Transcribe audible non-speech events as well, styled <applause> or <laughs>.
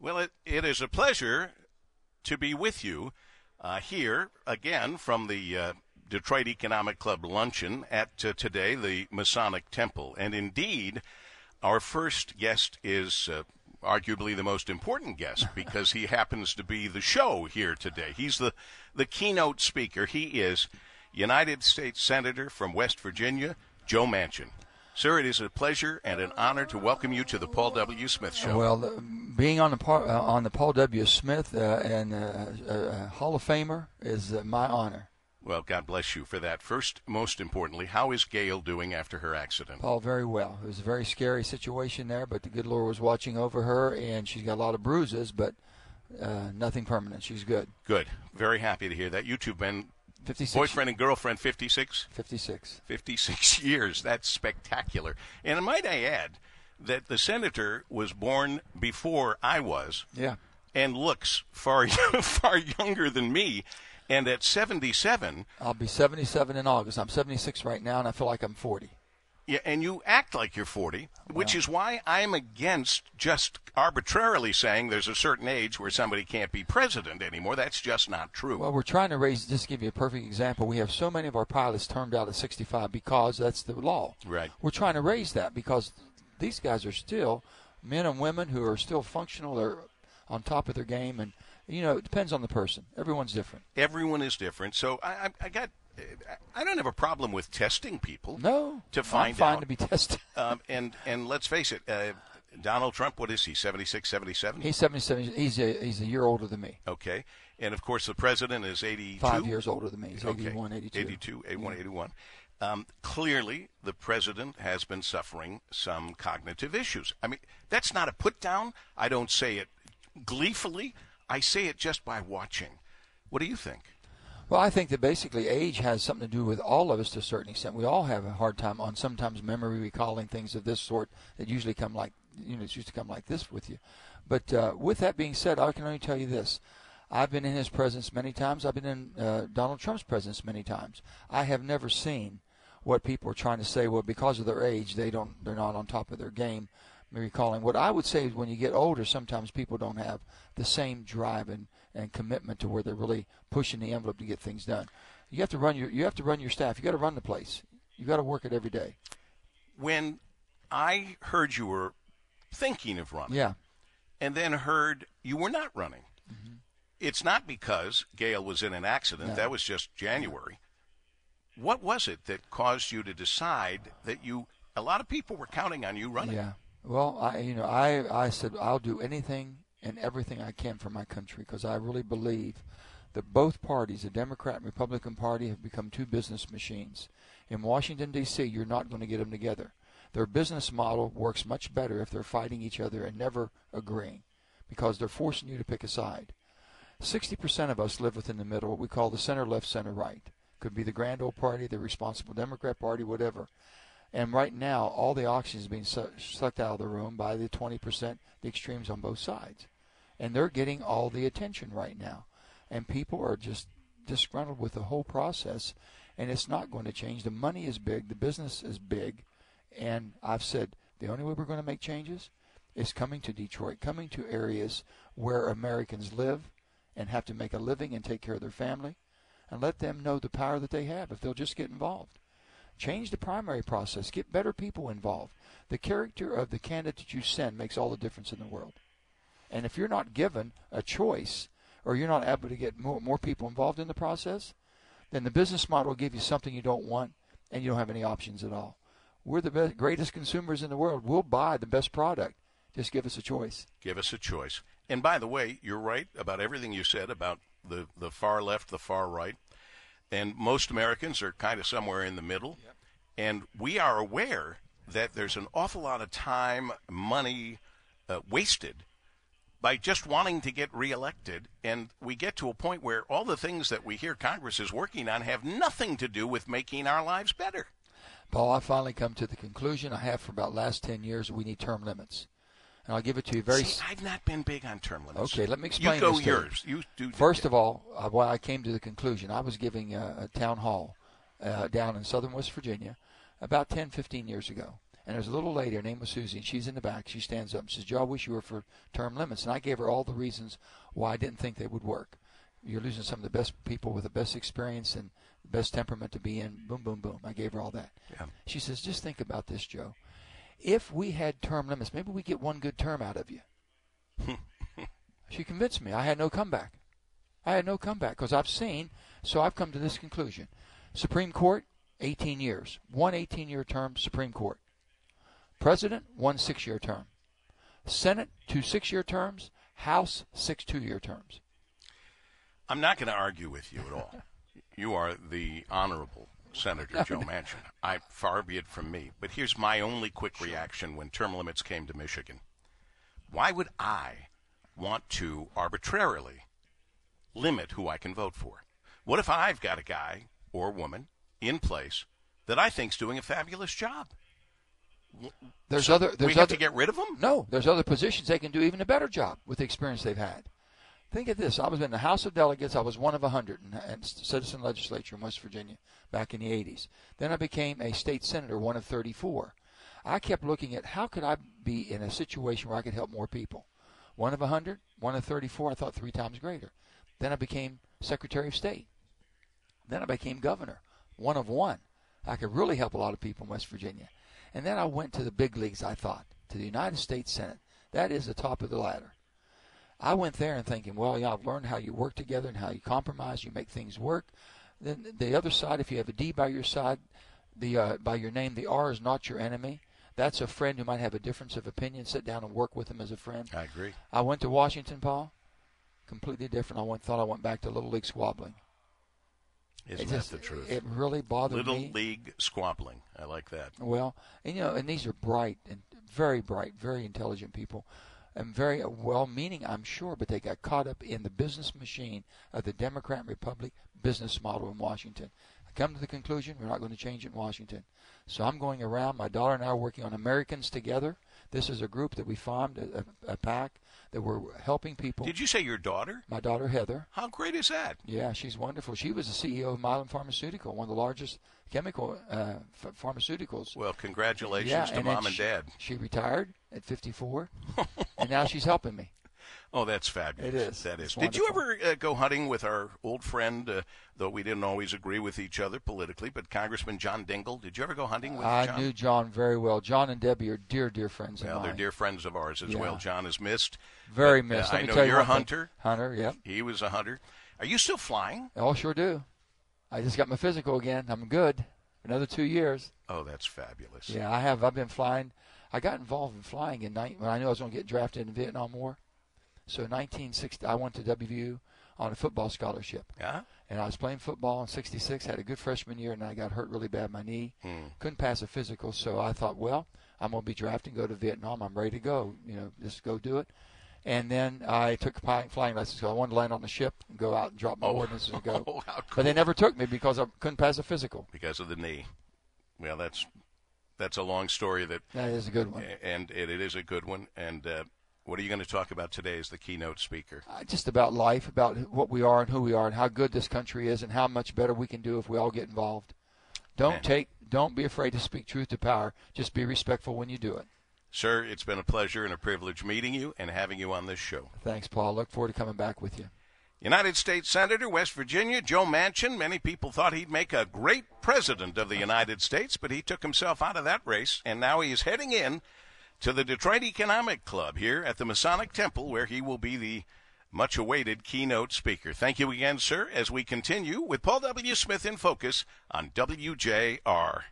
Well, it, it is a pleasure to be with you uh, here again from the uh, Detroit Economic Club luncheon at uh, today, the Masonic Temple. And indeed, our first guest is uh, arguably the most important guest <laughs> because he happens to be the show here today. He's the, the keynote speaker. He is United States Senator from West Virginia, Joe Manchin. Sir, it is a pleasure and an honor to welcome you to the Paul W. Smith Show. Well, uh, being on the uh, on the Paul W. Smith uh, and uh, uh, Hall of Famer is uh, my honor. Well, God bless you for that. First, most importantly, how is Gail doing after her accident? Paul, very well. It was a very scary situation there, but the good Lord was watching over her, and she's got a lot of bruises, but nothing permanent. She's good. Good. Very happy to hear that. You two have been 56. Boyfriend and girlfriend, 56? 56. 56 <laughs> years. That's spectacular. And might I add that the senator was born before I was. Yeah. And looks far, <laughs> far younger than me. And at 77. I'll be 77 in August. I'm 76 right now, and I feel like I'm 40. Yeah, and you act like you're 40, which is why I'm against just arbitrarily saying there's a certain age where somebody can't be president anymore. That's just not true. Well, we're trying to raise, just to give you a perfect example, we have so many of our pilots termed out at 65 because that's the law. Right. We're trying to raise that because these guys are still men and women who are still functional. They're on top of their game, and, you know, it depends on the person. Everyone's different. Everyone is different. So I, I, I got I don't have a problem with testing people. No, to find I'm fine out. to be tested. <laughs> um, and and let's face it, uh, Donald Trump, what is he? 76, 77? He's 77. He's a he's a year older than me. Okay, and of course the president is 82. Five years older than me. He's okay. 81, 82. 82, 81, 81. Um, clearly, the president has been suffering some cognitive issues. I mean, that's not a put down. I don't say it gleefully. I say it just by watching. What do you think? Well, I think that basically age has something to do with all of us to a certain extent. We all have a hard time on sometimes memory recalling things of this sort that usually come like, you know, it's used to come like this with you. But uh, with that being said, I can only tell you this. I've been in his presence many times. I've been in uh, Donald Trump's presence many times. I have never seen what people are trying to say. Well, because of their age, they don't, they're not on top of their game. Recalling what I would say is when you get older, sometimes people don't have the same drive and and commitment to where they're really pushing the envelope to get things done. You have to run your you have to run your staff. You got to run the place. You got to work it every day. When I heard you were thinking of running, yeah, and then heard you were not running, mm-hmm. it's not because Gail was in an accident. No. That was just January. What was it that caused you to decide that you? A lot of people were counting on you running. Yeah. Well, I you know I I said I'll do anything and everything I can for my country because I really believe that both parties, the Democrat and Republican Party, have become two business machines. In Washington, D.C., you're not going to get them together. Their business model works much better if they're fighting each other and never agreeing because they're forcing you to pick a side. 60% of us live within the middle, what we call the center left, center right. Could be the grand old party, the responsible Democrat Party, whatever. And right now, all the oxygen is being sucked out of the room by the 20%, the extremes on both sides and they're getting all the attention right now. And people are just disgruntled with the whole process, and it's not going to change. The money is big, the business is big, and I've said the only way we're going to make changes is coming to Detroit, coming to areas where Americans live and have to make a living and take care of their family, and let them know the power that they have if they'll just get involved. Change the primary process, get better people involved. The character of the candidate you send makes all the difference in the world. And if you're not given a choice or you're not able to get more, more people involved in the process, then the business model will give you something you don't want and you don't have any options at all. We're the best, greatest consumers in the world. We'll buy the best product. Just give us a choice. Give us a choice. And by the way, you're right about everything you said about the, the far left, the far right. And most Americans are kind of somewhere in the middle. Yep. And we are aware that there's an awful lot of time, money uh, wasted by just wanting to get reelected. And we get to a point where all the things that we hear Congress is working on have nothing to do with making our lives better. Paul, I finally come to the conclusion I have for about last 10 years we need term limits. And I'll give it to you very. See, I've not been big on term limits. Okay, let me explain. You go this yours. You do. First of all, uh, why I came to the conclusion, I was giving a, a town hall uh, down in southern West Virginia about 10, 15 years ago, And there's a little lady, her name was Susie, and she's in the back. She stands up and says, Joe, I wish you were for term limits. And I gave her all the reasons why I didn't think they would work. You're losing some of the best people with the best experience and the best temperament to be in. Boom, boom, boom. I gave her all that. Yeah. She says, just think about this, Joe. If we had term limits, maybe we get one good term out of you. <laughs> she convinced me. I had no comeback. I had no comeback because I've seen, so I've come to this conclusion. Supreme Court, 18 years. One 18 year term, Supreme Court. President, one six year term. Senate, two six year terms. House, six two year terms. I'm not going to argue with you at all. <laughs> you are the honorable Senator Joe <laughs> Manchin. I far be it from me. But here's my only quick reaction when term limits came to Michigan. Why would I want to arbitrarily limit who I can vote for? What if I've got a guy or woman in place that I think's doing a fabulous job? There's So other. There's we have other, to get rid of them. No, there's other positions they can do even a better job with the experience they've had. Think of this. I was in the House of Delegates. I was one of a 100 in, in citizen legislature in West Virginia back in the 80s. Then I became a state senator, one of 34. I kept looking at how could I be in a situation where I could help more people. One of a 100, one of 34, I thought three times greater. Then I became Secretary of State. Then I became governor, one of one. I could really help a lot of people in West Virginia. And then I went to the big leagues, I thought, to the United States Senate. That is the top of the ladder. I went there and thinking, well, yeah, I've learned how you work together and how you compromise, you make things work. Then the other side, if you have a D by your side, the uh, by your name, the R is not your enemy. That's a friend who might have a difference of opinion. Sit down and work with him as a friend. I agree. I went to Washington, Paul. Completely different. I went thought I went back to little league squabbling. Isn't that the truth? It really bothered Little me. Little league squabbling. I like that. Well, and you know, and these are bright and very bright, very intelligent people, and very well-meaning, I'm sure, but they got caught up in the business machine of the Democrat and Republic business model in Washington. I come to the conclusion we're not going to change it in Washington. So I'm going around. My daughter and I are working on Americans Together. This is a group that we formed, a, a, PAC that we're helping people. Did you say your daughter? My daughter Heather. How great is that? Yeah, she's wonderful. She was the CEO of Mylan Pharmaceutical, one of the largest chemical uh, f- pharmaceuticals. Well, congratulations yeah, to and mom and she, dad. She retired at 54, <laughs> and now she's helping me. Oh, that's fabulous. It is. That is. It's Did you ever uh, go hunting with our old friend, uh, though we didn't always agree with each other politically, but Congressman John Dingell? Did you ever go hunting with I John? I knew John very well. John and Debbie are dear, dear friends of well, they're dear friends of ours as Yeah. well. John is missed. Very But, uh, missed. I know tell you you're a thing. hunter. Hunter, yep. He was a hunter. Are you still flying? Oh, sure do. I just got my physical again. I'm good. Another two years. Oh, that's fabulous. Yeah, I have. I've been flying. I got involved in flying in ni- when I knew I was going to get drafted in the Vietnam War. So in 1960, I went to WVU on a football scholarship. Yeah? and I was playing football in '66. Had a good freshman year, and I got hurt really bad in my knee. Hmm. Couldn't pass a physical, so I thought, well, I'm going to be drafted, go to Vietnam. I'm ready to go. You know, just go do it. And then I took flying flying lessons because I wanted to land on the ship and go out and drop my Oh. ordnance and go. <laughs> Oh, cool. But they never took me because I couldn't pass a physical. because of the knee. Well, that's that's a long story that That is a good one. and it, it is a good one. And uh, what are you going to talk about today as the keynote speaker? Uh, just about life, about what we are and who we are, and how good this country is, and how much better we can do if we all get involved. Don't Man. take, don't be afraid to speak truth to power. Just be respectful when you do it. Sir, it's been a pleasure and a privilege meeting you and having you on this show. Thanks, Paul. Look forward to coming back with you. United States Senator, West Virginia, Joe Manchin. Many people thought he'd make a great president of the United States, but he took himself out of that race, and now he is heading in to the Detroit Economic Club here at the Masonic Temple, where he will be the much awaited keynote speaker. Thank you again, sir, as we continue with Paul W. Smith in Focus on WJR.